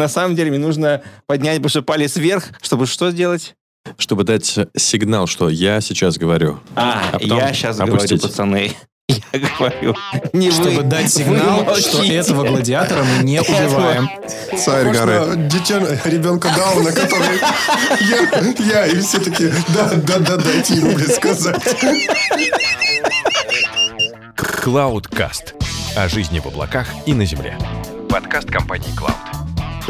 на самом деле мне нужно поднять большой палец вверх, чтобы что сделать? Чтобы дать сигнал, что я сейчас говорю. А, я сейчас говорю, пацаны. Я говорю, не Чтобы вы, дать сигнал, вы что этого гладиатора мы не убиваем. Царь горы. Ребенка Дауна, который я, я, и все таки да, да, да, дайте ему, сказать. Cloudcast. О жизни в облаках и на земле. Подкаст компании Cloud.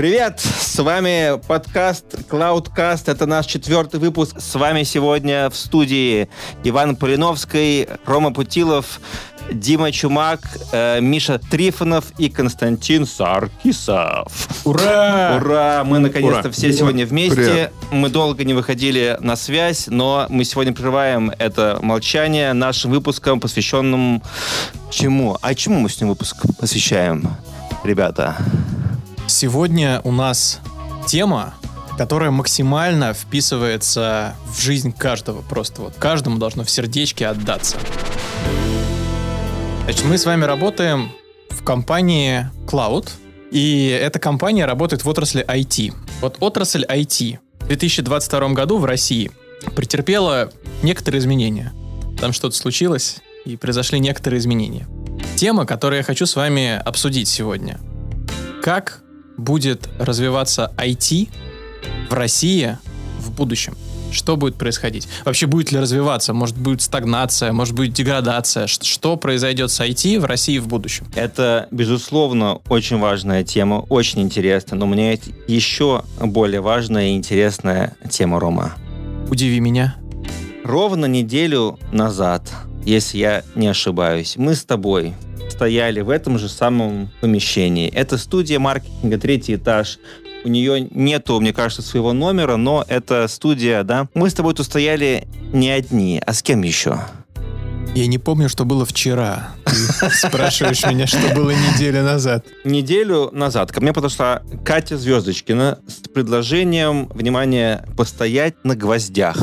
Привет, с вами подкаст Cloudcast, это наш четвертый выпуск. С вами сегодня в студии Иван Полиновский, Рома Путилов, Дима Чумак, э, Миша Трифонов и Константин Саркисов. Ура! Ура! Мы наконец-то Ура. все сегодня вместе. Привет. Мы долго не выходили на связь, но мы сегодня прерываем это молчание нашим выпуском, посвященным чему? А чему мы сегодня выпуск посвящаем, ребята? Сегодня у нас тема, которая максимально вписывается в жизнь каждого. Просто вот каждому должно в сердечке отдаться. Значит, мы с вами работаем в компании Cloud, и эта компания работает в отрасли IT. Вот отрасль IT в 2022 году в России претерпела некоторые изменения. Там что-то случилось, и произошли некоторые изменения. Тема, которую я хочу с вами обсудить сегодня. Как будет развиваться IT в России в будущем? Что будет происходить? Вообще будет ли развиваться? Может будет стагнация? Может быть деградация? Что произойдет с IT в России в будущем? Это, безусловно, очень важная тема, очень интересная, но у меня есть еще более важная и интересная тема, Рома. Удиви меня. Ровно неделю назад, если я не ошибаюсь, мы с тобой стояли в этом же самом помещении. Это студия маркетинга, третий этаж. У нее нету, мне кажется, своего номера, но это студия, да. Мы с тобой тут стояли не одни, а с кем еще? Я не помню, что было вчера. Ты спрашиваешь меня, что было неделю назад. Неделю назад ко мне подошла Катя Звездочкина с предложением, внимание, постоять на гвоздях.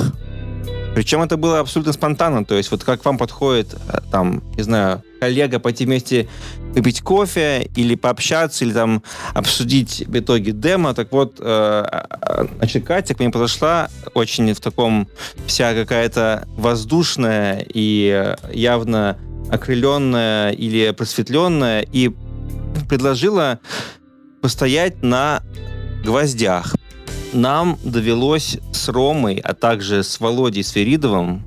Причем это было абсолютно спонтанно, то есть вот как вам подходит, э, там, не знаю, коллега пойти вместе выпить кофе или пообщаться, или там обсудить в итоге демо, так вот, э, э, значит, Катя к мне подошла очень в таком вся какая-то воздушная и явно окрыленная или просветленная и предложила постоять на гвоздях. Нам довелось с Ромой, а также с Володей Сверидовым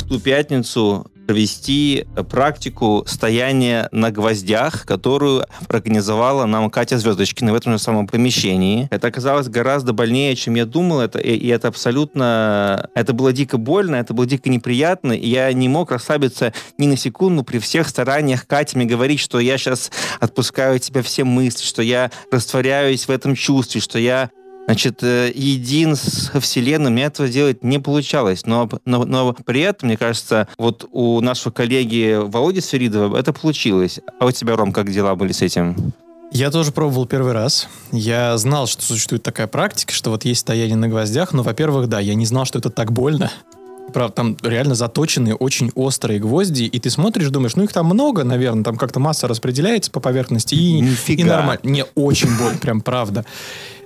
в ту пятницу провести практику стояния на гвоздях, которую организовала нам Катя Звездочкина в этом же самом помещении. Это оказалось гораздо больнее, чем я думал. Это, и, и это абсолютно... Это было дико больно, это было дико неприятно, и я не мог расслабиться ни на секунду при всех стараниях Кати мне говорить, что я сейчас отпускаю от тебя все мысли, что я растворяюсь в этом чувстве, что я Значит, э, един с Вселенной, у меня этого делать не получалось. Но, но, но при этом, мне кажется, вот у нашего коллеги Володи Сверидова это получилось. А у тебя, Ром, как дела были с этим? Я тоже пробовал первый раз. Я знал, что существует такая практика, что вот есть стояние на гвоздях. Но, во-первых, да, я не знал, что это так больно. Правда, там реально заточенные, очень острые гвозди, и ты смотришь, думаешь, ну их там много, наверное, там как-то масса распределяется по поверхности, и, Нифига. и нормально. Не, очень больно, прям правда.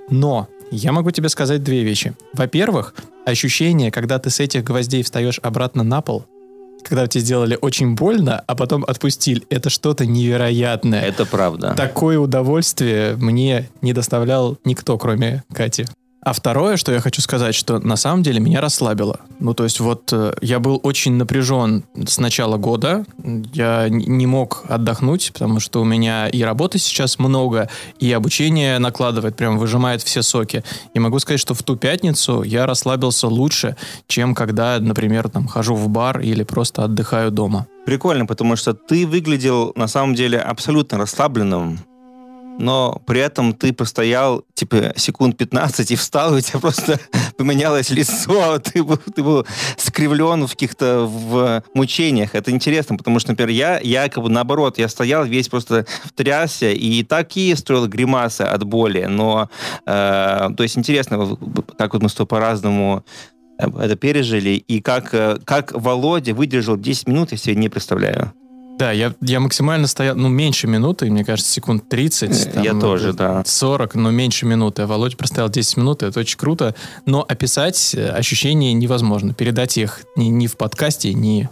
Но я могу тебе сказать две вещи. Во-первых, ощущение, когда ты с этих гвоздей встаешь обратно на пол, когда тебе сделали очень больно, а потом отпустили, это что-то невероятное. Это правда. Такое удовольствие мне не доставлял никто, кроме Кати. А второе, что я хочу сказать, что на самом деле меня расслабило. Ну, то есть вот э, я был очень напряжен с начала года. Я не мог отдохнуть, потому что у меня и работы сейчас много, и обучение накладывает, прям выжимает все соки. И могу сказать, что в ту пятницу я расслабился лучше, чем когда, например, там хожу в бар или просто отдыхаю дома. Прикольно, потому что ты выглядел на самом деле абсолютно расслабленным, но при этом ты постоял, типа, секунд 15 и встал, и у тебя просто поменялось лицо, ты был, ты был скривлен в каких-то в мучениях. Это интересно, потому что, например, я, я как бы наоборот, я стоял весь просто трясся и такие строил гримасы от боли, но, э, то есть интересно, как вот мы с тобой по-разному это пережили, и как, э, как Володя выдержал 10 минут, я себе не представляю. Да, я, я максимально стоял, ну, меньше минуты, мне кажется, секунд 30. Я тоже, да. 40, но меньше минуты. А Володя простоял 10 минут, это очень круто. Но описать э, ощущения невозможно. Передать их ни, ни в подкасте, ни,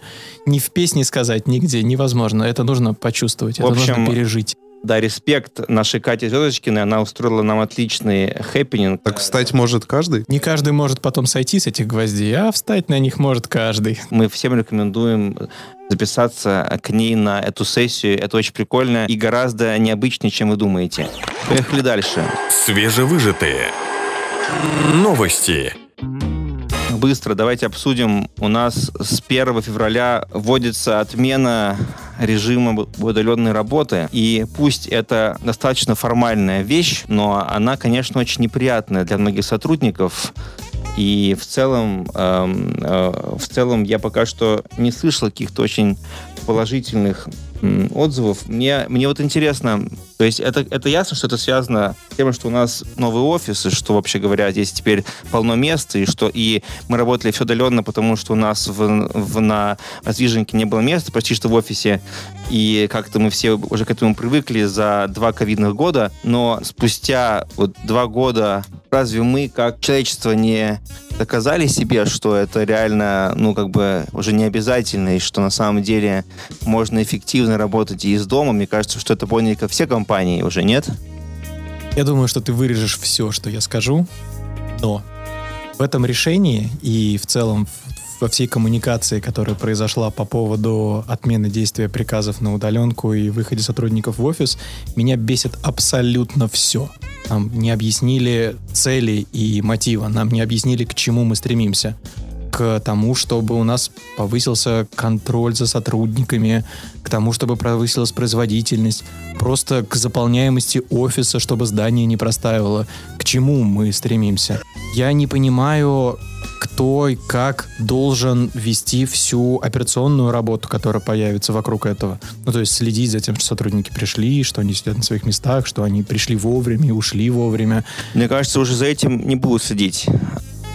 ни в песне сказать, нигде невозможно. Это нужно почувствовать, это В общем, нужно пережить. Да, респект нашей Кате Звездочкиной. Она устроила нам отличный хэппенинг. Так встать может каждый? Не каждый может потом сойти с этих гвоздей, а встать на них может каждый. Мы всем рекомендуем записаться к ней на эту сессию. Это очень прикольно и гораздо необычнее, чем вы думаете. Поехали дальше. Свежевыжатые новости. Быстро давайте обсудим. У нас с 1 февраля вводится отмена режима удаленной работы. И пусть это достаточно формальная вещь, но она, конечно, очень неприятная для многих сотрудников. И в целом, эм, э, в целом я пока что не слышал каких-то очень положительных м, отзывов. Мне, мне вот интересно, то есть это, это ясно, что это связано с тем, что у нас новый офис, и что, вообще говоря, здесь теперь полно места, и что и мы работали все удаленно, потому что у нас в, в, на раздвиженке не было места, почти что в офисе, и как-то мы все уже к этому привыкли за два ковидных года, но спустя вот два года разве мы, как человечество, не доказали себе, что это реально, ну, как бы уже не обязательно, и что на самом деле можно эффективно работать и из дома. Мне кажется, что это поняли все компании уже, нет? Я думаю, что ты вырежешь все, что я скажу, но в этом решении и в целом во всей коммуникации, которая произошла по поводу отмены действия приказов на удаленку и выходе сотрудников в офис, меня бесит абсолютно все. Нам не объяснили цели и мотива, нам не объяснили, к чему мы стремимся. К тому, чтобы у нас повысился контроль за сотрудниками, к тому, чтобы повысилась производительность, просто к заполняемости офиса, чтобы здание не простаивало. К чему мы стремимся? Я не понимаю, кто и как должен вести всю операционную работу, которая появится вокруг этого. Ну, то есть следить за тем, что сотрудники пришли, что они сидят на своих местах, что они пришли вовремя и ушли вовремя. Мне кажется, уже за этим не будут следить.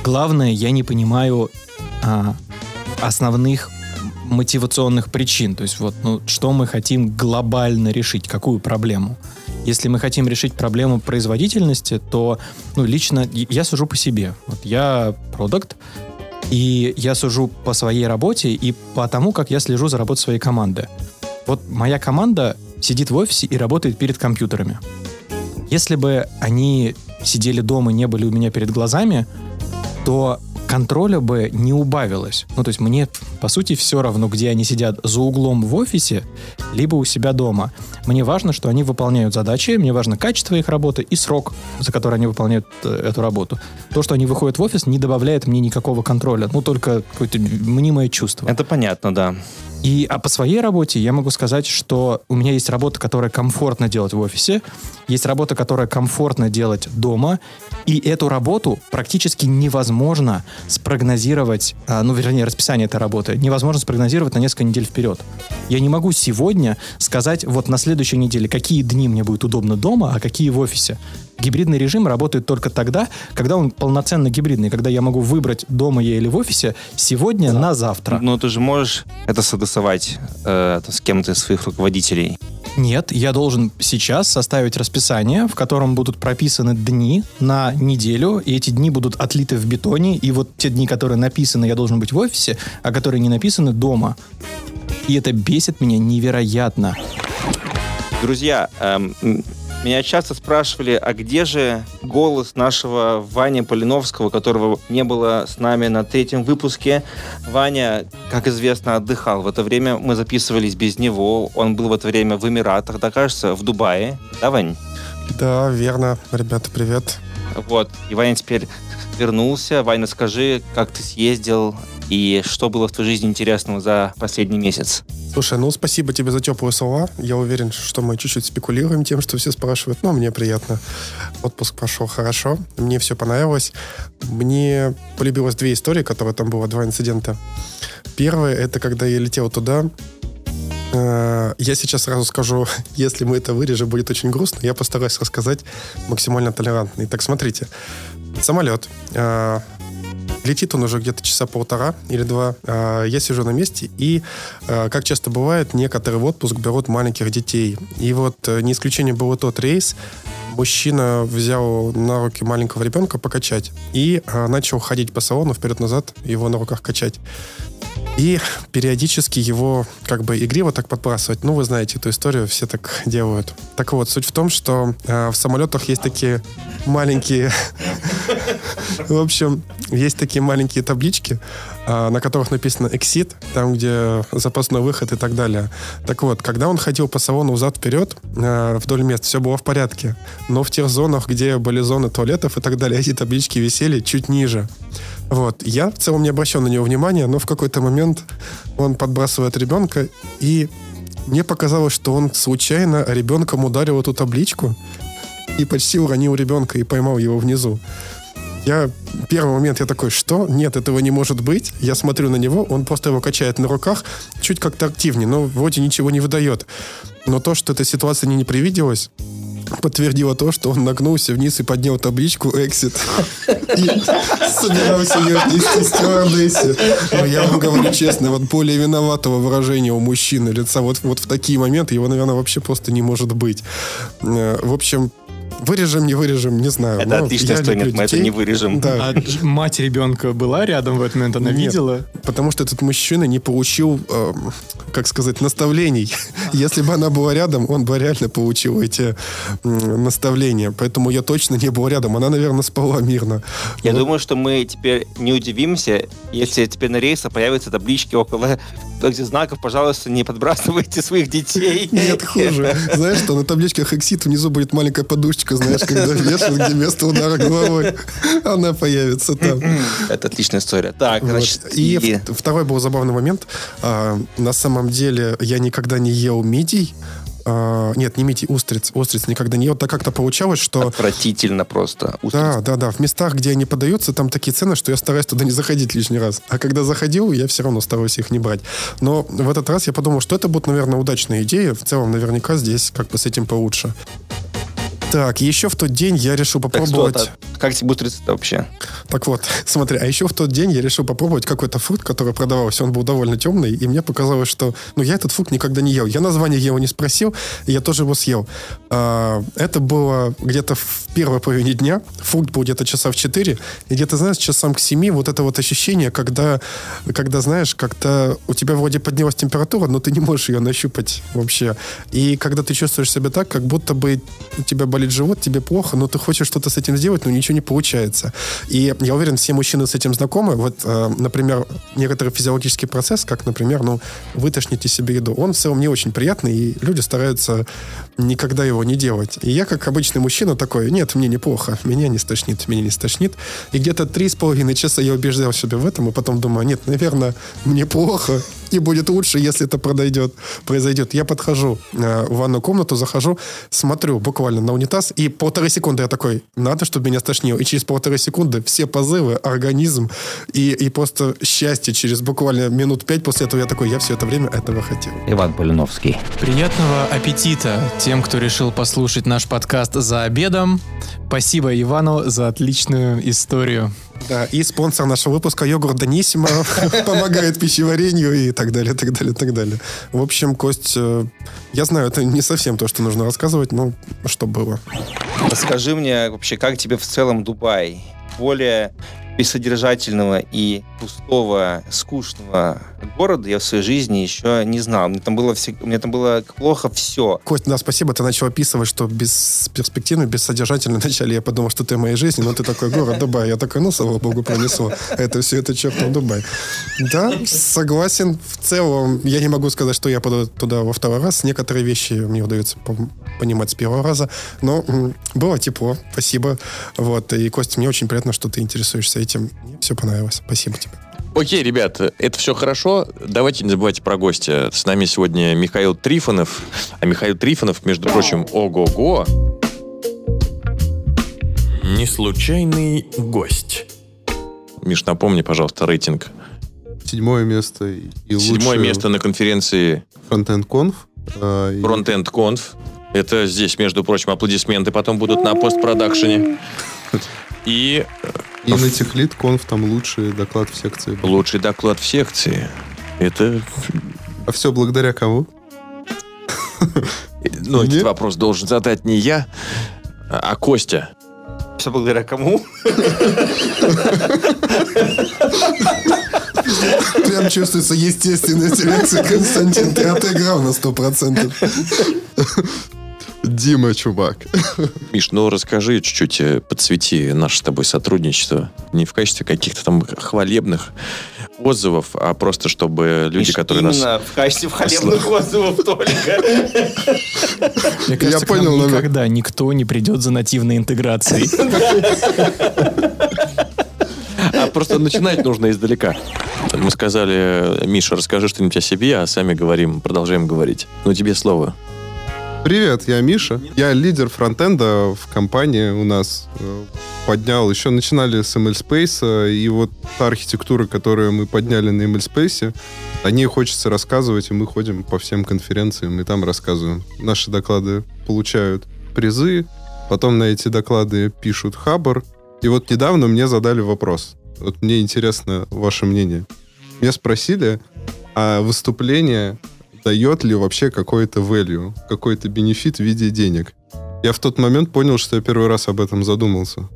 Главное, я не понимаю а, основных мотивационных причин. То есть вот, ну, что мы хотим глобально решить, какую проблему. Если мы хотим решить проблему производительности, то, ну, лично я сужу по себе. Вот я продукт, и я сужу по своей работе и по тому, как я слежу за работой своей команды. Вот моя команда сидит в офисе и работает перед компьютерами. Если бы они сидели дома не были у меня перед глазами, то контроля бы не убавилось. Ну, то есть мне, по сути, все равно, где они сидят, за углом в офисе, либо у себя дома. Мне важно, что они выполняют задачи, мне важно качество их работы и срок, за который они выполняют э, эту работу. То, что они выходят в офис, не добавляет мне никакого контроля, ну, только какое-то мнимое чувство. Это понятно, да. И а по своей работе я могу сказать, что у меня есть работа, которая комфортно делать в офисе, есть работа, которая комфортно делать дома, и эту работу практически невозможно спрогнозировать, а, ну, вернее, расписание этой работы, невозможно спрогнозировать на несколько недель вперед. Я не могу сегодня сказать, вот на следующей неделе, какие дни мне будет удобно дома, а какие в офисе. Гибридный режим работает только тогда, когда он полноценно гибридный, когда я могу выбрать дома я или в офисе сегодня на завтра. Но ты же можешь это согласовать э, с кем-то из своих руководителей. Нет, я должен сейчас составить расписание, в котором будут прописаны дни на неделю, и эти дни будут отлиты в бетоне, и вот те дни, которые написаны, я должен быть в офисе, а которые не написаны дома. И это бесит меня невероятно. Друзья, эм, меня часто спрашивали, а где же голос нашего Вани Полиновского, которого не было с нами на третьем выпуске. Ваня, как известно, отдыхал. В это время мы записывались без него. Он был в это время в Эмиратах, да, кажется, в Дубае. Да, Вань? Да, верно. Ребята, привет. Вот. И Ваня теперь вернулся. Ваня, скажи, как ты съездил и что было в твоей жизни интересного за последний месяц? Слушай, ну спасибо тебе за теплые слова. Я уверен, что мы чуть-чуть спекулируем тем, что все спрашивают. Но мне приятно. Отпуск прошел хорошо. Мне все понравилось. Мне полюбилось две истории, которые там было, два инцидента. Первый, это когда я летел туда. Э, Я сейчас сразу скажу, если мы это вырежем, будет очень грустно. Я постараюсь рассказать максимально толерантно. Итак, смотрите. Самолет. Летит он уже где-то часа полтора или два. А, я сижу на месте, и, а, как часто бывает, некоторые в отпуск берут маленьких детей. И вот э, не исключение был тот рейс, мужчина взял на руки маленького ребенка покачать и а, начал ходить по салону вперед-назад, его на руках качать. И периодически его как бы игриво так подбрасывать. Ну, вы знаете эту историю, все так делают. Так вот, суть в том, что э, в самолетах есть такие маленькие... В общем, есть такие маленькие таблички, э, на которых написано «Exit», там, где запасной выход и так далее. Так вот, когда он ходил по салону взад-вперед, э, вдоль мест, все было в порядке. Но в тех зонах, где были зоны туалетов и так далее, эти таблички висели чуть ниже. Вот. Я в целом не обращал на него внимания, но в какой-то момент он подбрасывает ребенка, и мне показалось, что он случайно ребенком ударил эту табличку и почти уронил ребенка и поймал его внизу. Я первый момент я такой, что? Нет, этого не может быть. Я смотрю на него, он просто его качает на руках, чуть как-то активнее, но вроде ничего не выдает. Но то, что эта ситуация не, не привиделась, подтвердило то, что он нагнулся вниз и поднял табличку «Exit». И собирался ее отнести стюардессе. Но я вам говорю честно, вот более виноватого выражения у мужчины лица вот, вот в такие моменты его, наверное, вообще просто не может быть. Э, в общем, Вырежем, не вырежем, не знаю. Это отличная история, нет, мы это не вырежем. Да. А мать ребенка была рядом в этот момент, она Нет, видела? Потому что этот мужчина не получил, э, как сказать, наставлений. Если бы она была рядом, он бы реально получил эти м, наставления. Поэтому я точно не был рядом. Она, наверное, спала мирно. Я Вот. думаю, что мы теперь не удивимся, если теперь на рейсах появятся таблички около знаков, пожалуйста, не подбрасывайте своих детей. Нет, хуже. Знаешь, что на табличках Exit внизу будет маленькая подушечка, знаешь, когда вешают, где место удара головой. Она появится там. Это отличная история. Так, Вот. значит, И, второй был забавный момент. А, на самом деле я никогда не ел мидий. А, нет, не мидий, устриц. Устриц никогда не ел. Так как-то получалось, что... Отвратительно просто. Да, да, да. В местах, где они подаются, там такие цены, что я стараюсь туда не заходить лишний раз. А когда заходил, я все равно стараюсь их не брать. Но в этот раз я подумал, что это будет, наверное, удачная идея. В целом, наверняка здесь как бы с этим получше. Так, еще в тот день я решил попробовать... так, как тебе устрицы-то вообще? Так вот, смотри, а еще в тот день я решил попробовать какой-то фрукт, который продавался. Он был довольно темный, и мне показалось, что... Ну, я этот фрукт никогда не ел. Я название его не спросил, и я тоже его съел. А, это было где-то в первой половине дня. Фрукт был где-то часа в 4. И где-то, знаешь, часам к 7 вот это вот ощущение, когда, когда знаешь, когда у тебя вроде поднялась температура, но ты не можешь ее нащупать вообще. И когда ты чувствуешь себя так, как будто бы у тебя болит живот, тебе плохо, но ты хочешь что-то с этим сделать, но ничего не получается. И я уверен, все мужчины с этим знакомы. Вот, э, например, некоторый физиологический процесс, как, например, ну, вытошните себе еду, он в целом не очень приятный, и люди стараются никогда его не делать. И я, как обычный мужчина, такой, нет, мне неплохо, меня не стошнит, меня не стошнит. И где-то три с половиной часа я убеждал себя в этом, и потом думаю, нет, наверное, мне плохо, и будет лучше, если это пройдет, произойдет. Я подхожу э, в ванную комнату, захожу, смотрю буквально на унитаз, и полторы секунды я такой, надо, чтобы меня стошнило. И через полторы секунды все позывы, организм и, и просто счастье через буквально минут пять после этого я такой, я все это время этого хотел. Иван Полиновский. Приятного аппетита тем, кто решил послушать наш подкаст за обедом. Спасибо Ивану за отличную историю. Да, и спонсор нашего выпуска йогурт Даниссимо помогает пищеварению и так далее, так далее, так далее. В общем, Кость, э, я знаю, это не совсем то, что нужно рассказывать, но что было. Расскажи мне вообще, как тебе в целом Дубай? Более бессодержательного и пустого, скучного города я в своей жизни еще не знал. Мне там было, всег- мне там было плохо все. Кость, да, спасибо, ты начал описывать, что бесперспективно, бессодержательно. Вначале я подумал, что ты в моей жизни, но ты такой, город Дубай. Я такой, ну, слава богу, пронесло. Это все, это чертов Дубай. Да, согласен. В целом, я не могу сказать, что я поду туда во второй раз. Некоторые вещи мне удается понимать с первого раза. Но было тепло, спасибо. Вот, и, Костя, мне очень приятно, что ты интересуешься этим. Мне все понравилось. Спасибо тебе. Окей, ребят, это все хорошо. Давайте не забывайте про гостя. С нами сегодня Михаил Трифонов. А Михаил Трифонов, между прочим, ого-го. Неслучайный гость. Миш, напомни, пожалуйста, рейтинг. Седьмое место и Седьмое место на конференции Frontend Conf. Frontend Conf. Это здесь, между прочим, аплодисменты потом будут на постпродакшене. И И на техлит конф там лучший доклад в секции. был. Лучший доклад в секции. Это... А все благодаря кому? Ну, этот вопрос должен задать не я, а Костя. Все благодаря кому? Прям чувствуется естественная селекция. Константин, ты отыграл на 100%. Дима, чувак. Миш, ну расскажи чуть-чуть, э, подсвети наше с тобой сотрудничество. Не в качестве каких-то там хвалебных отзывов, а просто чтобы люди, Иш, которые нас... Именно в качестве хлебных отзывов только. Мне кажется, к нам понял никогда никто не придет за нативной интеграцией. А просто начинать нужно издалека. Мы сказали, Миша, расскажи что-нибудь о себе, а сами говорим, продолжаем говорить. Ну, тебе слово. Привет, я Миша. Я лидер фронтенда в компании у нас. Э, Поднял, еще начинали с ML Space, и вот та архитектура, которую мы подняли на ML Space, о ней хочется рассказывать, и мы ходим по всем конференциям и там рассказываем. Наши доклады получают призы, потом на эти доклады пишут хабар. И вот недавно мне задали вопрос. Вот мне интересно ваше мнение. Меня спросили, а выступление дает ли вообще какой-то value, какой-то бенефит в виде денег. Я в тот момент понял, что я первый раз об этом задумался.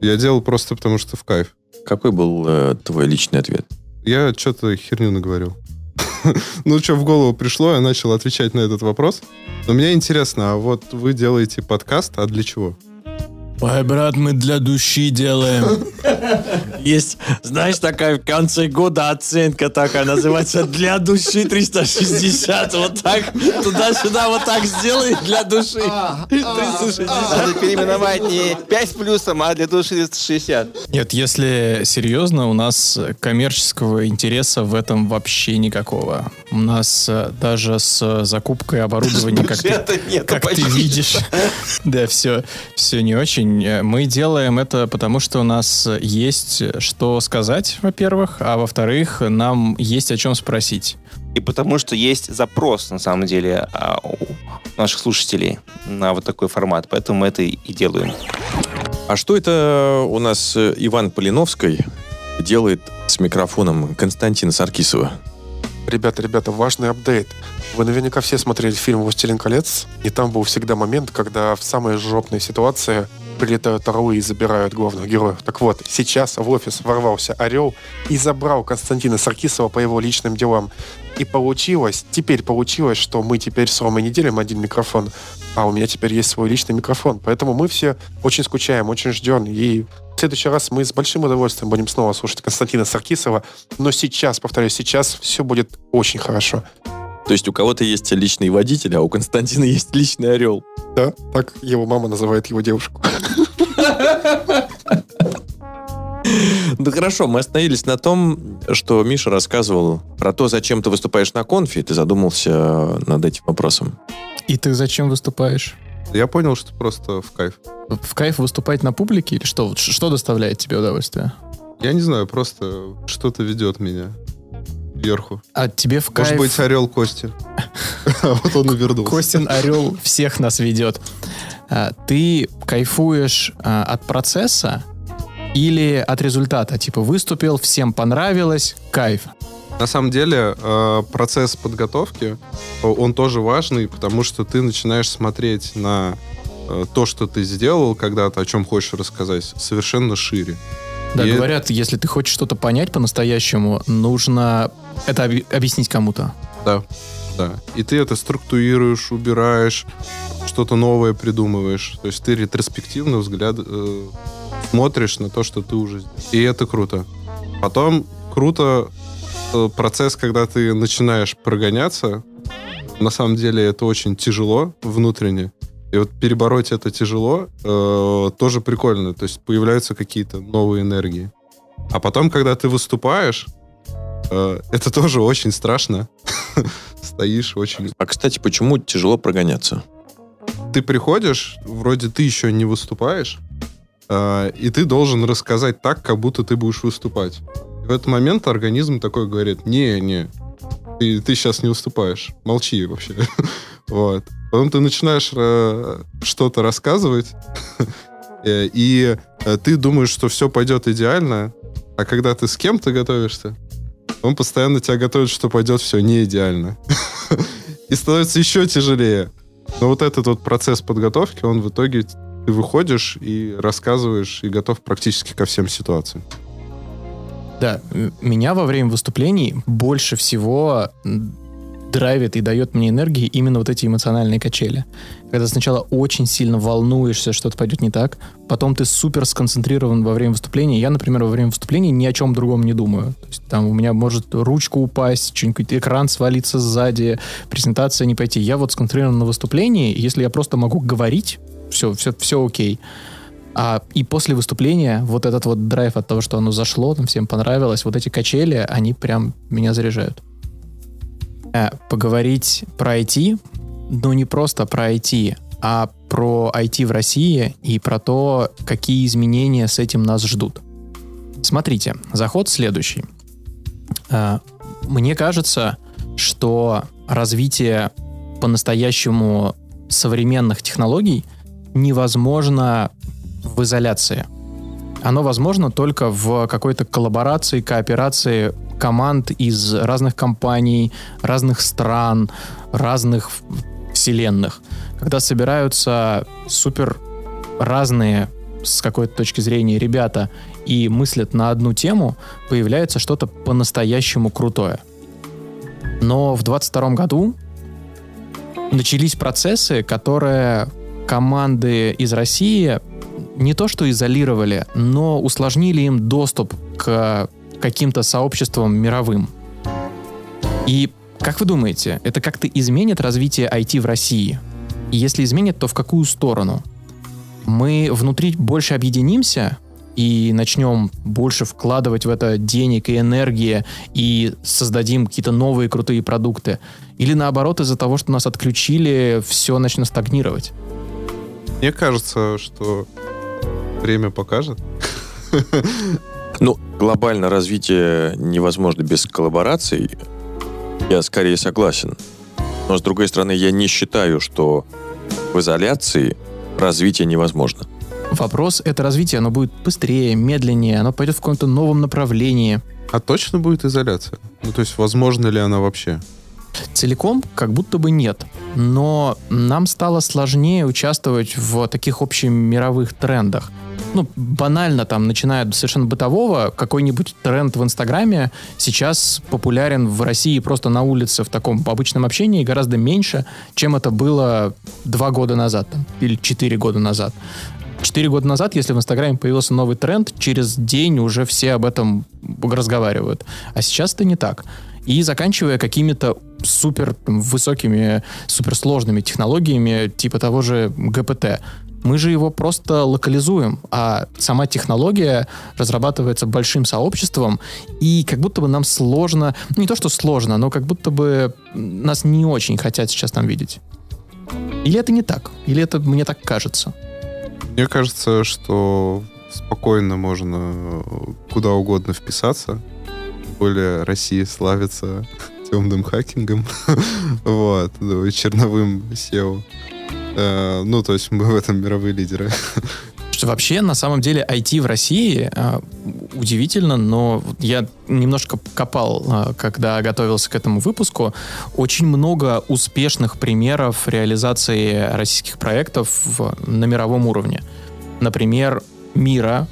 Я делал просто потому, что в кайф. Какой был э, твой личный ответ? Я что-то херню наговорил. Ну, что в голову пришло, я начал отвечать на этот вопрос. Но мне интересно, а вот вы делаете подкаст, а для чего? Ой, брат, мы для души делаем. Есть, знаешь, такая в конце года оценка такая, называется «Для души 360». Вот так, туда-сюда вот так сделай для души. 360. Надо переименовать не 5 с плюсом, а для души 360. Нет, если серьезно, у нас коммерческого интереса в этом вообще никакого. У нас э, даже с закупкой оборудования, как ты, как ты видишь, да, все, все не очень. Э, Мы делаем это потому, что у нас есть что сказать, во-первых, а во-вторых, нам есть о чем спросить. И потому что есть запрос, на самом деле, а, у наших слушателей на вот такой формат. Поэтому мы это и делаем. А что это у нас э, Иван Полиновский делает с микрофоном Константина Саркисова? Ребята, ребята, важный апдейт. Вы наверняка все смотрели фильм «Властелин колец», и там был всегда момент, когда в самой жопной ситуации прилетают орлы и забирают главных героев. Так вот, сейчас в офис ворвался орел и забрал Константина Саркисова по его личным делам. И получилось, теперь получилось, что мы теперь с Ромой не делим один микрофон, а у меня теперь есть свой личный микрофон. Поэтому мы все очень скучаем, очень ждем. И в следующий раз мы с большим удовольствием будем снова слушать Константина Саркисова. Но сейчас, повторюсь, сейчас все будет очень хорошо. То есть у кого-то есть личный водитель, а у Константина есть личный орел. Да, так его мама называет его девушку. Ну хорошо, мы остановились на том, что Миша рассказывал про то, зачем ты выступаешь на конфе, и ты задумался над этим вопросом. И ты зачем выступаешь? Я понял, что просто в кайф. В кайф выступать на публике или что? Что доставляет тебе удовольствие? Я не знаю, просто что-то ведет меня вверху. А тебе в кайф... Может быть, орел Кости. А вот он и вернулся. Костин Орел всех нас ведет. А, Ты кайфуешь а, от процесса или от результата? Типа выступил, всем понравилось, кайф. На самом деле э, процесс подготовки, он тоже важный, потому что ты начинаешь смотреть на э, то, что ты сделал когда-то, о чем хочешь рассказать, совершенно шире. Да, И- говорят, если ты хочешь что-то понять по-настоящему, нужно это оби- объяснить кому-то. Да, да. И ты это структурируешь, убираешь, что-то новое придумываешь. То есть ты ретроспективно взгляд э, смотришь на то, что ты уже сделал. И это круто. Потом круто э, процесс, когда ты начинаешь прогоняться. На самом деле это очень тяжело внутренне. И вот перебороть это тяжело, э, тоже прикольно. То есть появляются какие-то новые энергии. А потом, когда ты выступаешь, э, это тоже очень страшно. Стоишь очень... А, кстати, почему тяжело прогоняться? Ты приходишь, вроде ты еще не выступаешь, э, и ты должен рассказать так, как будто ты будешь выступать. И в этот момент организм такой говорит, не-не, ты, ты сейчас не выступаешь, молчи вообще. вот. Потом ты начинаешь э, что-то рассказывать, Э, И э, ты думаешь, что все пойдет идеально, а когда ты с кем-то готовишься, он постоянно тебя готовит, что пойдет все не идеально. И становится еще тяжелее. Но вот этот вот процесс подготовки, он в итоге ты выходишь и рассказываешь, и готов практически ко всем ситуациям. Да, меня во время выступлений больше всего драйвит и дает мне энергии именно вот эти эмоциональные качели. Когда сначала очень сильно волнуешься, что-то пойдет не так, потом ты супер сконцентрирован во время выступления. Я, например, во время выступления ни о чем другом не думаю. То есть там у меня может ручка упасть, что-нибудь экран свалиться сзади, презентация не пойти. Я вот сконцентрирован на выступлении, если я просто могу говорить, все, все, все окей. А, и после выступления вот этот вот драйв от того, что оно зашло, там всем понравилось, вот эти качели, они прям меня заряжают. Э, поговорить про IT, но не просто про IT, а про IT в России и про то, какие изменения с этим нас ждут. Смотрите, заход следующий. Э, Мне кажется, что развитие по-настоящему современных технологий невозможно в изоляции. Оно возможно только в какой-то коллаборации, кооперации команд из разных компаний, разных стран, разных вселенных. Когда собираются супер разные с какой-то точки зрения ребята и мыслят на одну тему, появляется что-то по-настоящему крутое. Но в 22 году начались процессы, которые команды из России не то что изолировали, но усложнили им доступ к каким-то сообществам мировым. И как вы думаете, это как-то изменит развитие IT в России? Если изменит, то в какую сторону? Мы внутри больше объединимся и начнем больше вкладывать в это денег и энергии и создадим какие-то новые крутые продукты? Или наоборот, из-за того, что нас отключили, все начнет стагнировать? Мне кажется, что время покажет. Ну, глобально развитие невозможно без коллабораций. Я скорее согласен. Но, с другой стороны, я не считаю, что в изоляции развитие невозможно. Вопрос — это развитие, оно будет быстрее, медленнее, оно пойдет в каком-то новом направлении. А точно будет изоляция? Ну, то есть, возможно ли она вообще? Целиком как будто бы нет. Но нам стало сложнее участвовать в таких общемировых трендах. Ну, банально там, начиная от совершенно бытового, какой-нибудь тренд в Инстаграме сейчас популярен в России просто на улице в таком обычном общении гораздо меньше, чем это было два года назад там, или четыре года назад. Четыре года назад, если в Инстаграме появился новый тренд, через день уже все об этом разговаривают. А сейчас это не так. И заканчивая какими-то супер высокими, суперсложными технологиями, типа того же ГПТ. Мы же его просто локализуем, а сама технология разрабатывается большим сообществом, и как будто бы нам сложно, ну, не то что сложно, но как будто бы нас не очень хотят сейчас там видеть. Или это не так? Или это мне так кажется? Мне кажется, что спокойно можно куда угодно вписаться. Тем более Россия славится темным хакингом. вот, ну, черновым SEO. Э, ну, то есть мы в этом мировые лидеры. Что вообще, на самом деле, IT в России э, удивительно, но я немножко копал, э, когда готовился к этому выпуску. Очень много успешных примеров реализации российских проектов в- на мировом уровне. Например, Мира,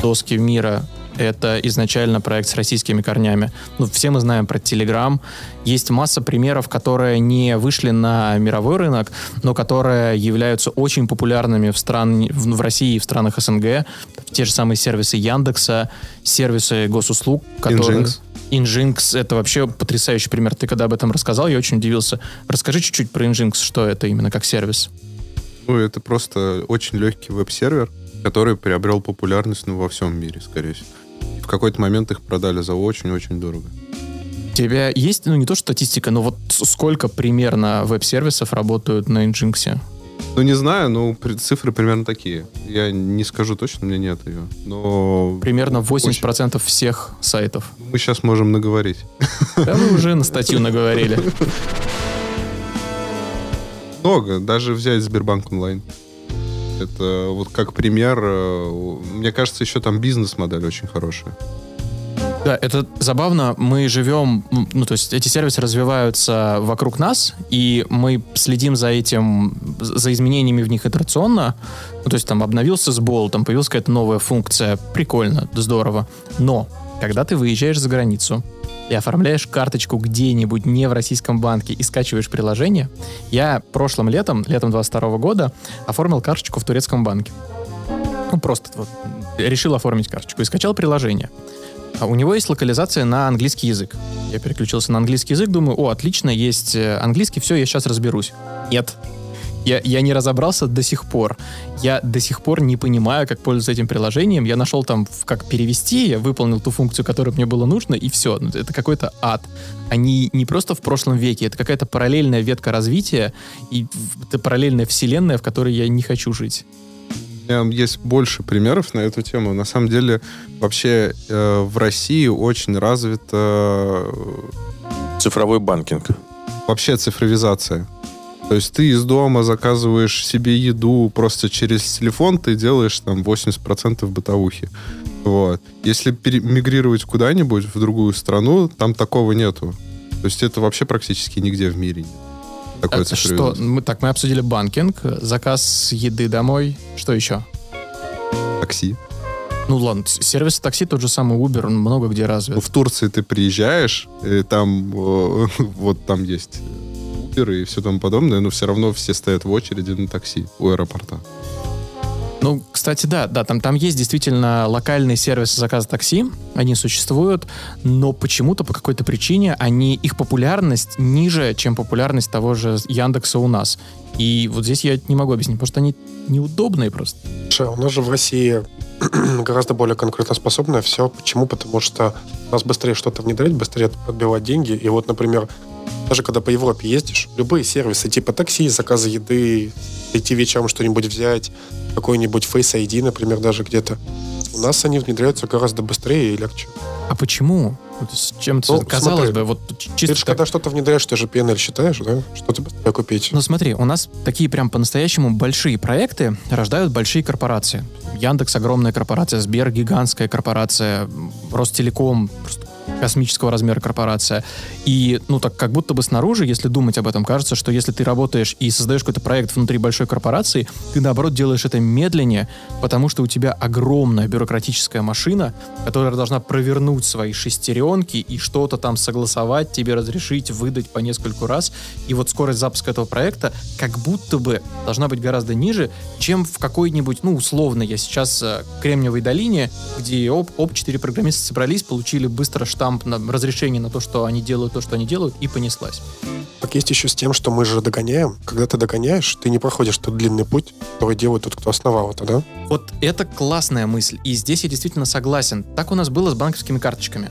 доски Мира, это изначально проект с российскими корнями. Ну, все мы знаем про Telegram. Есть масса примеров, которые не вышли на мировой рынок, но которые являются очень популярными в, стран, в, России и в странах СНГ. Те же самые сервисы Яндекса, сервисы госуслуг, которые... Nginx. Nginx — это вообще потрясающий пример. Ты когда об этом рассказал, я очень удивился. Расскажи чуть-чуть про Nginx, что это именно как сервис. Ну, это просто очень легкий веб-сервер, который приобрел популярность ну, во всем мире, скорее всего. И в какой-то момент их продали за очень-очень дорого. У тебя есть, ну не то что статистика, но вот сколько примерно веб-сервисов работают на Nginx? Ну, не знаю, но цифры примерно такие. Я не скажу точно, у меня нет ее. Но Примерно 80% всех сайтов. мы сейчас можем наговорить. Да вы уже на статью наговорили. Много, даже взять Сбербанк онлайн. Это вот как пример, э, мне кажется, еще там бизнес-модель очень хорошая. Да, это забавно. Мы живем, ну, то есть эти сервисы развиваются вокруг нас, и мы следим за этим, за изменениями в них итерационно. Ну, то есть там обновился сбол, там появилась какая-то новая функция. Прикольно, здорово. Но, когда ты выезжаешь за границу, и оформляешь карточку где-нибудь не в российском банке и скачиваешь приложение, я прошлым летом, летом 22 года, оформил карточку в турецком банке. Ну, просто вот решил оформить карточку и скачал приложение. А у него есть локализация на английский язык. Я переключился на английский язык, думаю, о, отлично, есть э, английский, все, я сейчас разберусь. Нет. Я, я не разобрался до сих пор. Я до сих пор не понимаю, как пользоваться этим приложением. Я нашел там, как перевести, я выполнил ту функцию, которая мне было нужно, и все. Ну, Это какой-то ад. Они не просто в прошлом веке, это какая-то параллельная ветка развития, и это параллельная вселенная, в которой я не хочу жить. У меня есть больше примеров на эту тему. На самом деле, вообще э, в России очень развита э, Цифровой банкинг. вообще цифровизация. То есть ты из дома заказываешь себе еду просто через телефон, ты делаешь там 80% бытовухи. Вот. Если мигрировать куда-нибудь в другую страну, там такого нету. То есть это вообще практически нигде в мире нет. Такой А что? цифровизации. Мы, так, мы обсудили банкинг, заказ еды домой. Что еще? Такси. Ну ладно, с- сервисы такси, тот же самый Uber, он много где развит. Ну, в Турции ты приезжаешь, и там э, вот там есть Uber и все тому подобное, но все равно все стоят в очереди на такси у аэропорта. Ну, кстати, да, да, там, там есть действительно локальные сервисы заказа такси, они существуют, но почему-то по какой-то причине они, их популярность ниже, чем популярность того же Яндекса у нас. И вот здесь я не могу объяснить, потому что они неудобные просто. Слушай, у нас же в России гораздо более конкурентоспособное все. Почему? Потому что у нас быстрее что-то внедрять, быстрее отбивать деньги. И вот, например, даже когда по Европе ездишь, любые сервисы типа такси, заказа еды, идти вечером что-нибудь взять, какой-нибудь Face ID, например, даже где-то, у нас они внедряются гораздо быстрее и легче. А почему? С чем-то, Ну, казалось смотри, бы, вот Ты чисто же так- когда что-то внедряешь, ты же PNL считаешь, да? Что ты быстрее купить? Ну смотри, у нас такие прям по-настоящему большие проекты рождают большие корпорации. Яндекс огромная корпорация, Сбер гигантская корпорация, Ростелеком просто космического размера корпорация. И, ну, так как будто бы снаружи, если думать об этом, кажется, что если ты работаешь и создаешь какой-то проект внутри большой корпорации, ты, наоборот, делаешь это медленнее, потому что у тебя огромная бюрократическая машина, которая должна провернуть свои шестеренки и что-то там согласовать, тебе разрешить, выдать по нескольку раз. И вот скорость запуска этого проекта как будто бы должна быть гораздо ниже, чем в какой-нибудь, ну, условно, я сейчас э, Кремниевой долине, где оп, оп, четыре программиста собрались, получили быстро штамп на разрешение на то, что они делают то, что они делают, и понеслась. Так есть еще с тем, что мы же догоняем. Когда ты догоняешь, ты не проходишь тот длинный путь, который делает тот, кто основал это, да? Вот это классная мысль, и здесь я действительно согласен. Так у нас было с банковскими карточками.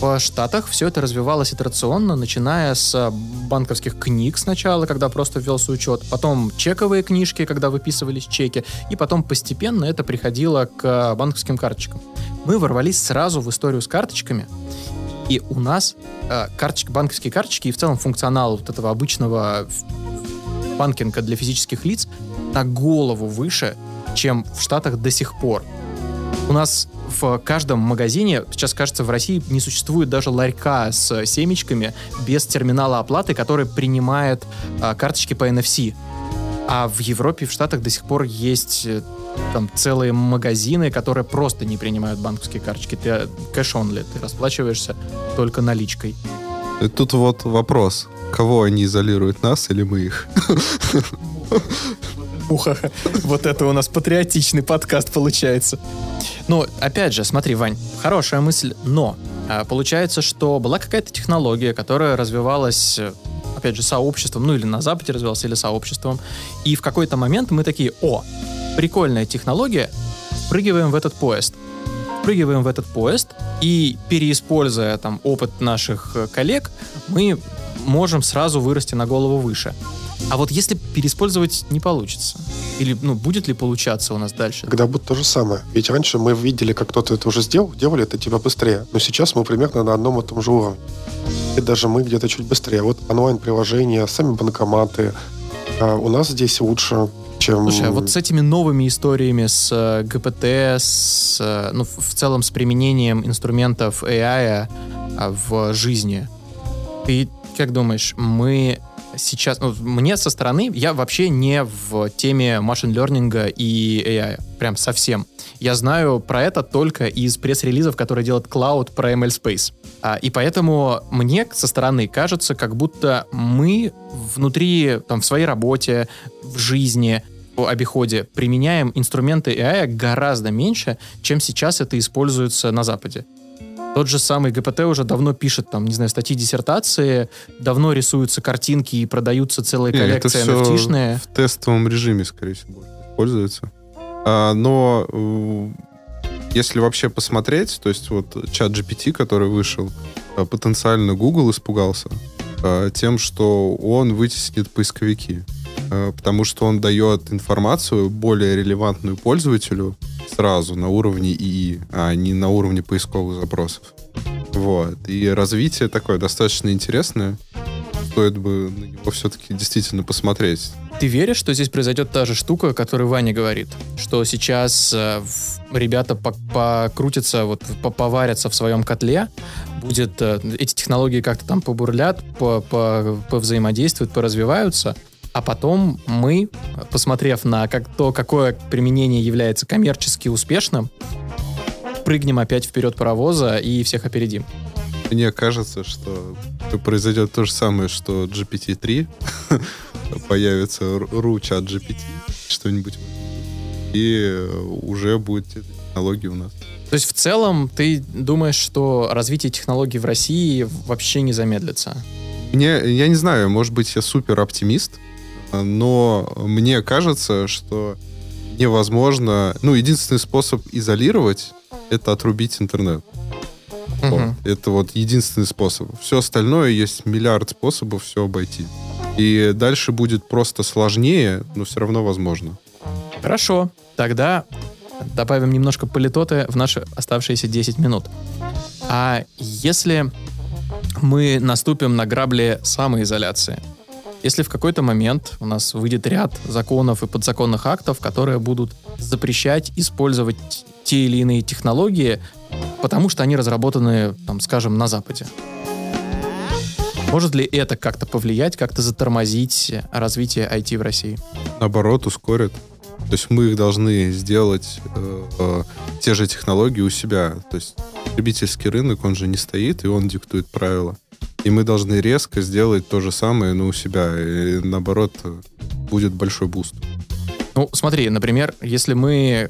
В Штатах все это развивалось итерационно, начиная с банковских книг сначала, когда просто ввелся учет, потом чековые книжки, когда выписывались чеки, и потом постепенно это приходило к банковским карточкам. Мы ворвались сразу в историю с карточками, и у нас э, карточки, банковские карточки и в целом функционал вот этого обычного банкинга для физических лиц на голову выше, чем в Штатах до сих пор. У нас в каждом магазине, сейчас кажется, в России не существует даже ларька с семечками без терминала оплаты, который принимает а, карточки по NFC. А в Европе в Штатах до сих пор есть э, там целые магазины, которые просто не принимают банковские карточки. Ты кэш-онли, ты расплачиваешься только наличкой. И тут вот вопрос. Кого они изолируют, нас или мы их? Уха, вот это у нас патриотичный подкаст получается. Ну, опять же, смотри, Вань, хорошая мысль, но а, получается, что была какая-то технология, которая развивалась, э, опять же, сообществом, ну или на Западе развивалась, или сообществом, и в какой-то момент мы такие, о, прикольная технология, впрыгиваем в этот поезд. Впрыгиваем в этот поезд, и переиспользуя там опыт наших э, коллег, мы можем сразу вырасти на голову выше. А вот если переиспользовать не получится? Или, ну, будет ли получаться у нас дальше? Когда будет то же самое. Ведь раньше мы видели, как кто-то это уже сделал, делали это типа быстрее. Но сейчас мы примерно на одном и том же уровне. И даже мы где-то чуть быстрее. Вот онлайн-приложения, сами банкоматы. А у нас здесь лучше чем... Слушай, а вот с этими новыми историями, с э, ГПТ, с, э, ну, в целом с применением инструментов AI а, в жизни, ты как думаешь, мы сейчас... ну, мне со стороны, я вообще не в теме машин лернинга и AI, прям совсем. Я знаю про это только из пресс-релизов, которые делает Cloud про ML Space. А, и поэтому мне со стороны кажется, как будто мы внутри, там, в своей работе, в жизни, в обиходе применяем инструменты AI гораздо меньше, чем сейчас это используется на Западе. Тот же самый ГПТ уже давно пишет, там, не знаю, статьи диссертации, давно рисуются картинки и продаются целые Не, это коллекции всё NFT-шные. в тестовом режиме, скорее всего, используется. А, но э, если вообще посмотреть, то есть вот чат GPT, который вышел, э, потенциально Google испугался э, тем, что он вытеснит поисковики. Потому что он дает информацию более релевантную пользователю сразу на уровне ИИ, а не на уровне поисковых запросов. Вот. И развитие такое достаточно интересное. Стоит бы на него все-таки действительно посмотреть. Ты веришь, что здесь произойдет та же штука, о которой Ваня говорит? Что сейчас э, ребята по- покрутятся, вот по- поварятся в своем котле, будет э, эти технологии как-то там побурлят, по- по- повзаимодействуют, поразвиваются, а потом мы, посмотрев на как то, какое применение является коммерчески успешным, прыгнем опять вперед паровоза и всех опередим. Мне кажется, что произойдет то же самое, что GPT-3 появится RU чат GPT, что-нибудь. И уже будет эта технология у нас. То есть в целом ты думаешь, что развитие технологий в России вообще не замедлится? Мне, я не знаю, может быть, я супер оптимист, но мне кажется, что невозможно... Ну, единственный способ изолировать — это отрубить интернет. Вот. Мгм. Это вот единственный способ. Все остальное есть миллиард способов все обойти. И дальше будет просто сложнее, но все равно возможно. Хорошо, тогда добавим немножко политоты в наши оставшиеся 10 минут. А если мы наступим на грабли самоизоляции, если в какой-то момент у нас выйдет ряд законов и подзаконных актов, которые будут запрещать использовать те или иные технологии, потому что они разработаны, там, скажем, на Западе. Может ли это как-то повлиять, как-то затормозить развитие IT в России? Наоборот, ускорит. То есть мы их должны сделать, э, э, те же технологии у себя. То есть потребительский рынок, он же не стоит, и он диктует правила. И мы должны резко сделать то же самое, но у себя. И наоборот, будет большой boost. Ну, смотри, например, если мы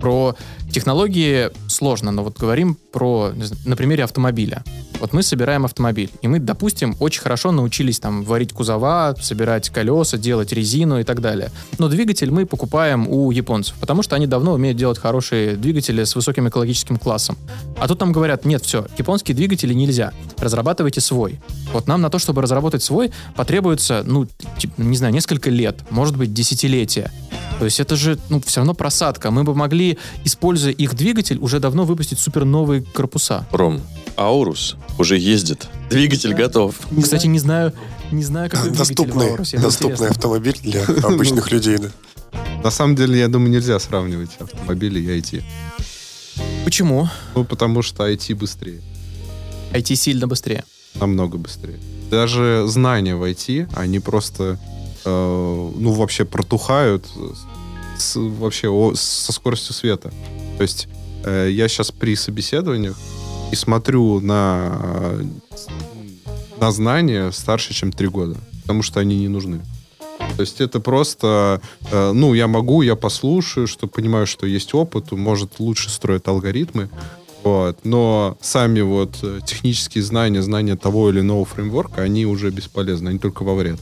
про технологии сложно, но вот говорим про, на примере автомобиля. Вот мы собираем автомобиль, и мы, допустим, очень хорошо научились там варить кузова, собирать колеса, делать резину и так далее. Но двигатель мы покупаем у японцев, потому что они давно умеют делать хорошие двигатели с высоким экологическим классом. А тут нам говорят, нет, все, японские двигатели нельзя, разрабатывайте свой. Вот нам на то, чтобы разработать свой, потребуется, ну, не знаю, несколько лет, может быть, десятилетия. То есть это же, ну, все равно просадка. Мы бы могли, используя их двигатель, уже давно выпустить супер новые корпуса. Ром, Аурус уже ездит. Двигатель готов. Кстати, не знаю, не знаю, в Доступный, доступный интересно. автомобиль для обычных людей. да. На самом деле, я думаю, нельзя сравнивать автомобили и IT. Почему? Ну, потому что IT быстрее. IT сильно быстрее. намного быстрее. Даже знания в IT, они просто, э, ну, вообще протухают с- вообще о- со скоростью света. То есть э, я сейчас при собеседованиях и смотрю на, э, на знания старше, чем три года, потому что они не нужны. То есть это просто, э, ну, я могу, я послушаю, что понимаю, что есть опыт, может, лучше строят алгоритмы, вот. Но сами вот э, технические знания, знания того или иного фреймворка, они уже бесполезны, они только во вред.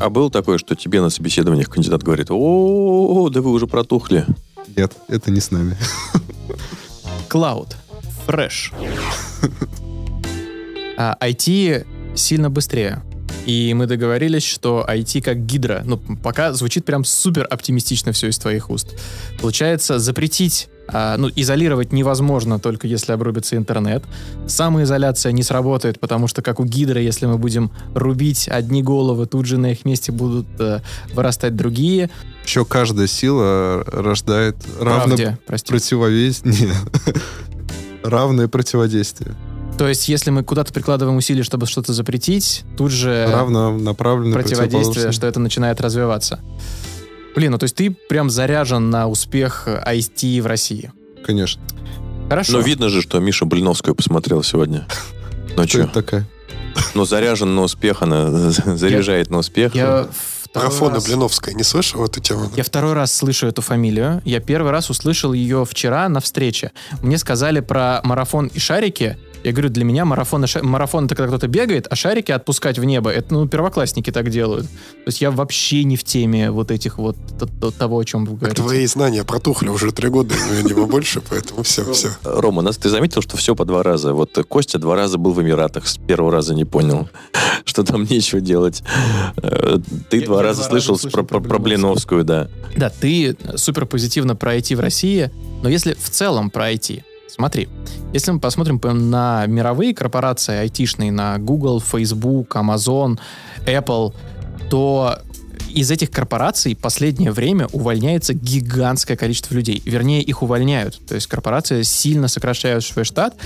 А было такое, что тебе на собеседованиях кандидат говорит, о, да вы уже протухли. Нет, это не с нами. Cloud. Fresh. А IT сильно быстрее. И мы договорились, что IT как гидра. Ну, пока звучит прям супер оптимистично все из твоих уст. Получается, запретить А, ну, изолировать невозможно, только если обрубится интернет. Самоизоляция не сработает, потому что, как у гидры, если мы будем рубить одни головы, тут же на их месте будут э, вырастать другие. Еще каждая сила рождает равное Правде, прости. противовесие. Равное противодействие. То есть, если мы куда-то прикладываем усилия, чтобы что-то запретить, тут же Равнонаправленное противодействие, противоположное. что это начинает развиваться. Блин, ну то есть ты прям заряжен на успех IT в России. Конечно. Хорошо. Но видно же, что Миша Блиновскую посмотрел сегодня. Ну Что такая? Ну, заряжен на успех, она заряжает на успех. Я Марафона раз- Блиновская. Не слышал эту тему? Я второй раз слышу эту фамилию. Я первый раз услышал ее вчера на встрече. Мне сказали про марафон и шарики. Я говорю, для меня марафон, и ша- марафон это когда кто-то бегает, а шарики отпускать в небо, это ну первоклассники так делают. То есть я вообще не в теме вот этих вот того, о чем вы говорите. Твои знания протухли уже три года, него больше, поэтому все, все. Рома, нас ты заметил, что все по два раза? Вот Костя два раза был в Эмиратах, с первого раза не понял, что там нечего делать. Э, Ты два раза слышал про Блиновскую, да. Да, ты супер позитивно про IT в России, но если в целом про IT, смотри, если мы посмотрим по- на мировые корпорации айтишные, на Google, Facebook, Amazon, Apple, то из этих корпораций последнее время увольняется гигантское количество людей. Вернее, их увольняют. То есть корпорации сильно сокращают свой штат.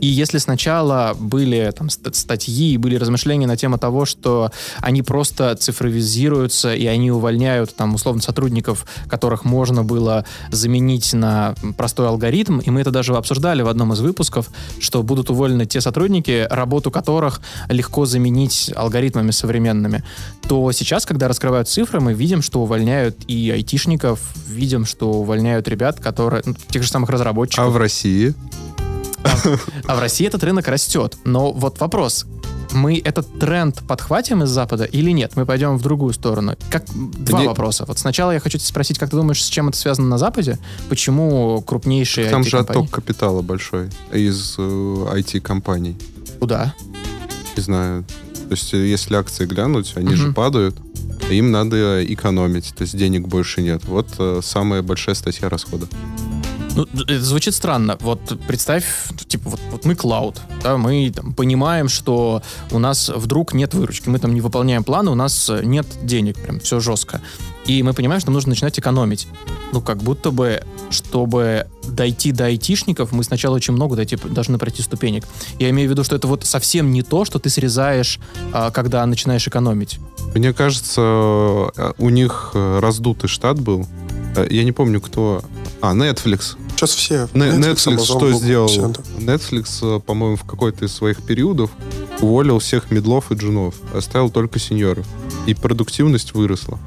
И если сначала были там ст- статьи, были размышления на тему того, что они просто цифровизируются и они увольняют там условно сотрудников, которых можно было заменить на простой алгоритм, и мы это даже обсуждали в одном из выпусков, что будут уволены те сотрудники, работу которых легко заменить алгоритмами современными, то сейчас, когда раскрывают цифры, мы видим, что увольняют и айтишников, видим, что увольняют ребят, которые, ну, тех же самых разработчиков. А в России? А в России этот рынок растет. Но вот вопрос. Мы этот тренд подхватим из Запада или нет? Мы пойдем в другую сторону. Как два Не- вопроса. Вот сначала я хочу тебя спросить, как ты думаешь, с чем это связано на Западе? Почему крупнейшие Там же отток капитала большой из э, IT-компаний. Куда? Не знаю. То есть, э, если акции глянуть, они же Мгм. падают. Им надо экономить, то есть денег больше нет. Вот э, самая большая статья расхода. Ну, это звучит странно. Вот представь, типа, вот, вот мы клауд, да, мы там, понимаем, что у нас вдруг нет выручки, мы там не выполняем планы, у нас э, нет денег, прям все жестко. И мы понимаем, что нужно начинать экономить. Ну, как будто бы, чтобы дойти до айтишников, мы сначала очень много дойти, должны пройти ступенек. Я имею в виду, что это вот совсем не то, что ты срезаешь, а, когда начинаешь экономить. Мне кажется, у них э, раздутый штат был. Э, Я не помню, кто... А, Netflix. Сейчас все. Netflix, Amazon, что сделал? Netflix, э, по-моему, в какой-то из своих периодов уволил всех медлов и джунов, оставил только сеньоров. И продуктивность выросла.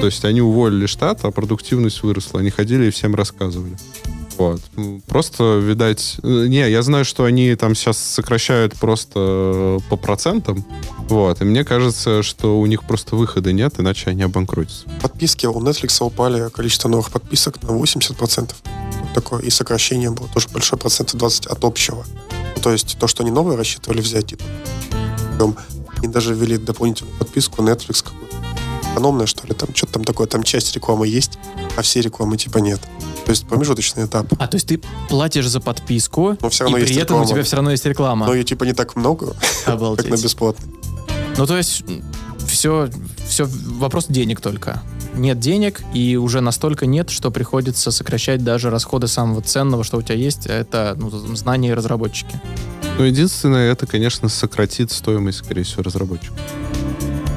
То есть они уволили штат, а продуктивность выросла. Они ходили и всем рассказывали. Вот. Ну, Просто, видать... Не, я знаю, что они там сейчас сокращают просто э, по процентам. Вот. И мне кажется, что у них просто выхода нет, иначе они обанкротятся. Подписки у Netflix упали, количество новых подписок на 80%. Вот такое. И сокращение было тоже большой процент, 20 от общего. Ну, то есть то, что они новые рассчитывали взять, и они даже ввели дополнительную подписку Netflix. Экономная, что ли, там что-то там такое, там часть рекламы есть, а все рекламы типа нет. То есть промежуточный этап. А, то есть ты платишь за подписку, Но всё равно и есть при этом у реклама. тебя все равно есть реклама. Но ее типа не так много, как на Обалдеть. бесплатный. Ну, то есть, все, все вопрос денег только. Нет денег, и уже настолько нет, что приходится сокращать даже расходы самого ценного, что у тебя есть, а это ну, знания и разработчики. Но единственное, это, конечно, сократит стоимость, скорее всего, разработчиков.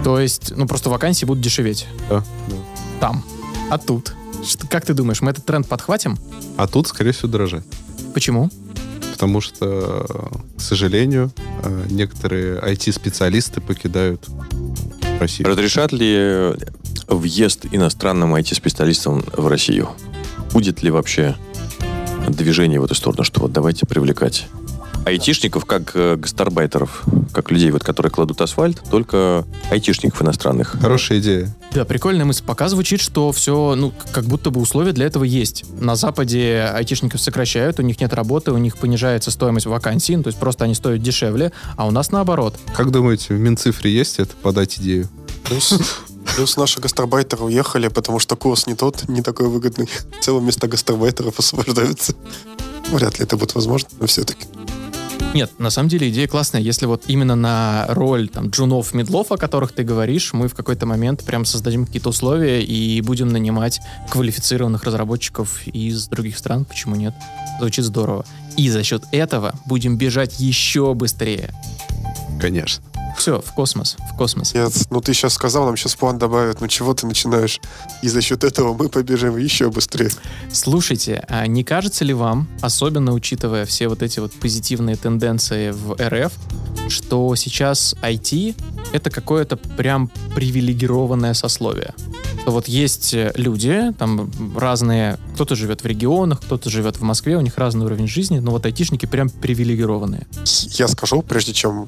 То есть, ну, просто вакансии будут дешеветь Да, да. там. А тут? Что- как ты думаешь, мы этот тренд подхватим? А тут, скорее всего, дорожать. Почему? Потому что, к сожалению, э, некоторые IT-специалисты покидают Россию. Разрешат ли въезд иностранным IT-специалистам в Россию? Будет ли вообще движение в эту сторону, что вот давайте привлекать айтишников как э, гастарбайтеров, как людей, вот, которые кладут асфальт, только айтишников иностранных. Хорошая идея. Да, прикольная мысль. Пока звучит, что все, ну, как будто бы условия для этого есть. На Западе айтишников сокращают, у них нет работы, у них понижается стоимость вакансий, ну, то есть просто они стоят дешевле, а у нас наоборот. Как думаете, в Минцифре есть это подать идею? Плюс наши гастарбайтеры уехали, потому что курс не тот, не такой выгодный. В целом места гастарбайтеров освобождаются. Вряд ли это будет возможно, но все-таки. Нет, на самом деле идея классная. Если вот именно на роль там джунов, медлов, о которых ты говоришь, мы в какой-то момент прям создадим какие-то условия и будем нанимать квалифицированных разработчиков из других стран. Почему нет? Звучит здорово. И за счет этого будем бежать еще быстрее. Конечно. Все, в космос, в космос. Нет, ну ты сейчас сказал, нам сейчас план добавят, ну чего ты начинаешь? И за счет этого мы побежим еще быстрее. Слушайте, а не кажется ли вам, особенно учитывая все вот эти вот позитивные тенденции в РФ, что сейчас IT это какое-то прям привилегированное сословие? Что вот есть э, люди, там разные, кто-то живет в регионах, кто-то живет в Москве, у них разный уровень жизни, но вот айтишники прям привилегированные. Я скажу, прежде чем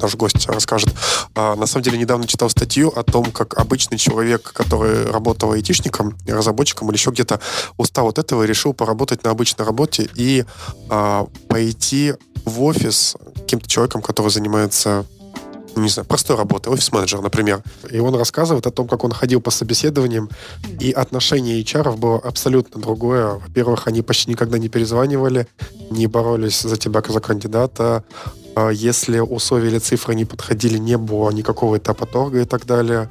наш гость расскажет. А, на самом деле, недавно читал статью о том, как обычный человек, который работал айтишником, разработчиком или еще где-то, устал от этого и решил поработать на обычной работе и а, пойти в офис каким-то человеком, который занимается ну, не знаю, простой работой, офис-менеджер, например. И он рассказывает о том, как он ходил по собеседованиям, и отношение HR было абсолютно другое. Во-первых, они почти никогда не перезванивали, не боролись за тебя как за кандидата. А Если условия или цифры не подходили, не было никакого этапа торга и так далее.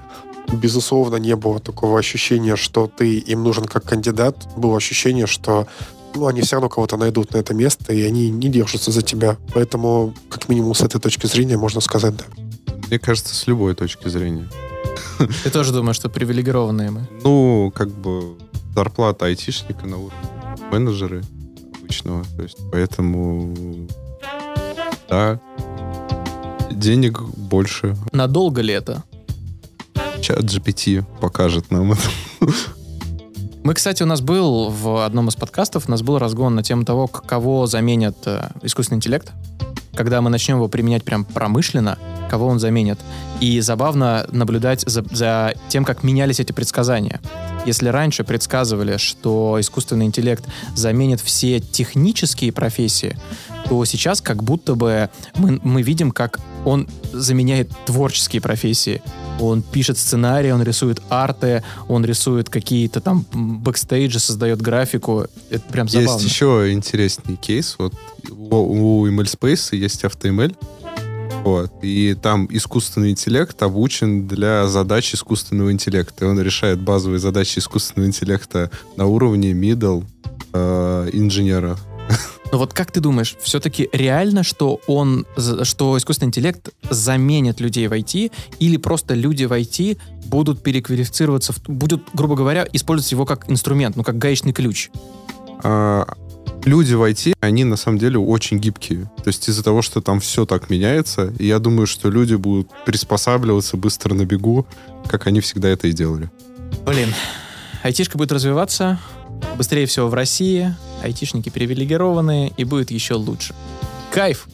Безусловно, не было такого ощущения, что ты им нужен как кандидат. Было ощущение, что ну, они все равно кого-то найдут на это место, и они не держатся за тебя. Поэтому, как минимум, с этой точки зрения можно сказать, да. Мне кажется, с любой точки зрения. Ты тоже думаешь, что привилегированные мы? Ну, как бы зарплата айтишника на уровне менеджеры обычного. То есть, поэтому да, денег больше. Надолго ли это? Чат GPT покажет нам это. Мы, кстати, у нас был в одном из подкастов, у нас был разгон на тему того, кого заменит э, искусственный интеллект. Когда мы начнем его применять прям промышленно, кого он заменит. И забавно наблюдать за, за тем, как менялись эти предсказания. Если раньше предсказывали, что искусственный интеллект заменит все технические профессии, то сейчас как будто бы мы, мы видим, как он заменяет творческие профессии. Он пишет сценарии, он рисует арты, он рисует какие-то там бэкстейджи, создает графику. Это прям забавно. Есть еще интересный кейс. Вот у, у MLSpace есть AutoML. Вот. И там искусственный интеллект обучен для задач искусственного интеллекта. И он решает базовые задачи искусственного интеллекта на уровне middle э, инженера. Но вот как ты думаешь, все-таки реально, что он, что искусственный интеллект заменит людей в IT, или просто люди в IT будут переквалифицироваться, будут, грубо говоря, использовать его как инструмент, ну как гаечный ключ? А, люди в IT, они на самом деле очень гибкие. То есть из-за того, что там все так меняется, и я думаю, что люди будут приспосабливаться быстро на бегу, как они всегда это и делали. Блин, айтишка будет развиваться, быстрее всего в России, айтишники привилегированные, и будет еще лучше. Кайф!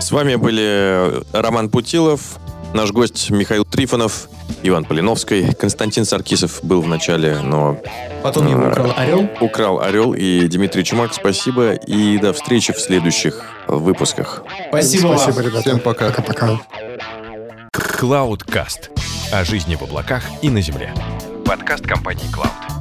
С вами были Роман Путилов, наш гость Михаил Трифонов, Иван Полиновский, Константин Саркисов был в начале, но Потом его украл орел. украл Орел и Дмитрий Чумак. Спасибо и до встречи в следующих выпусках. Спасибо, вам. Спасибо, ребята. Всем пока. Пока-пока. Cloudcast. О жизни в облаках и на земле. Подкаст компании Cloud.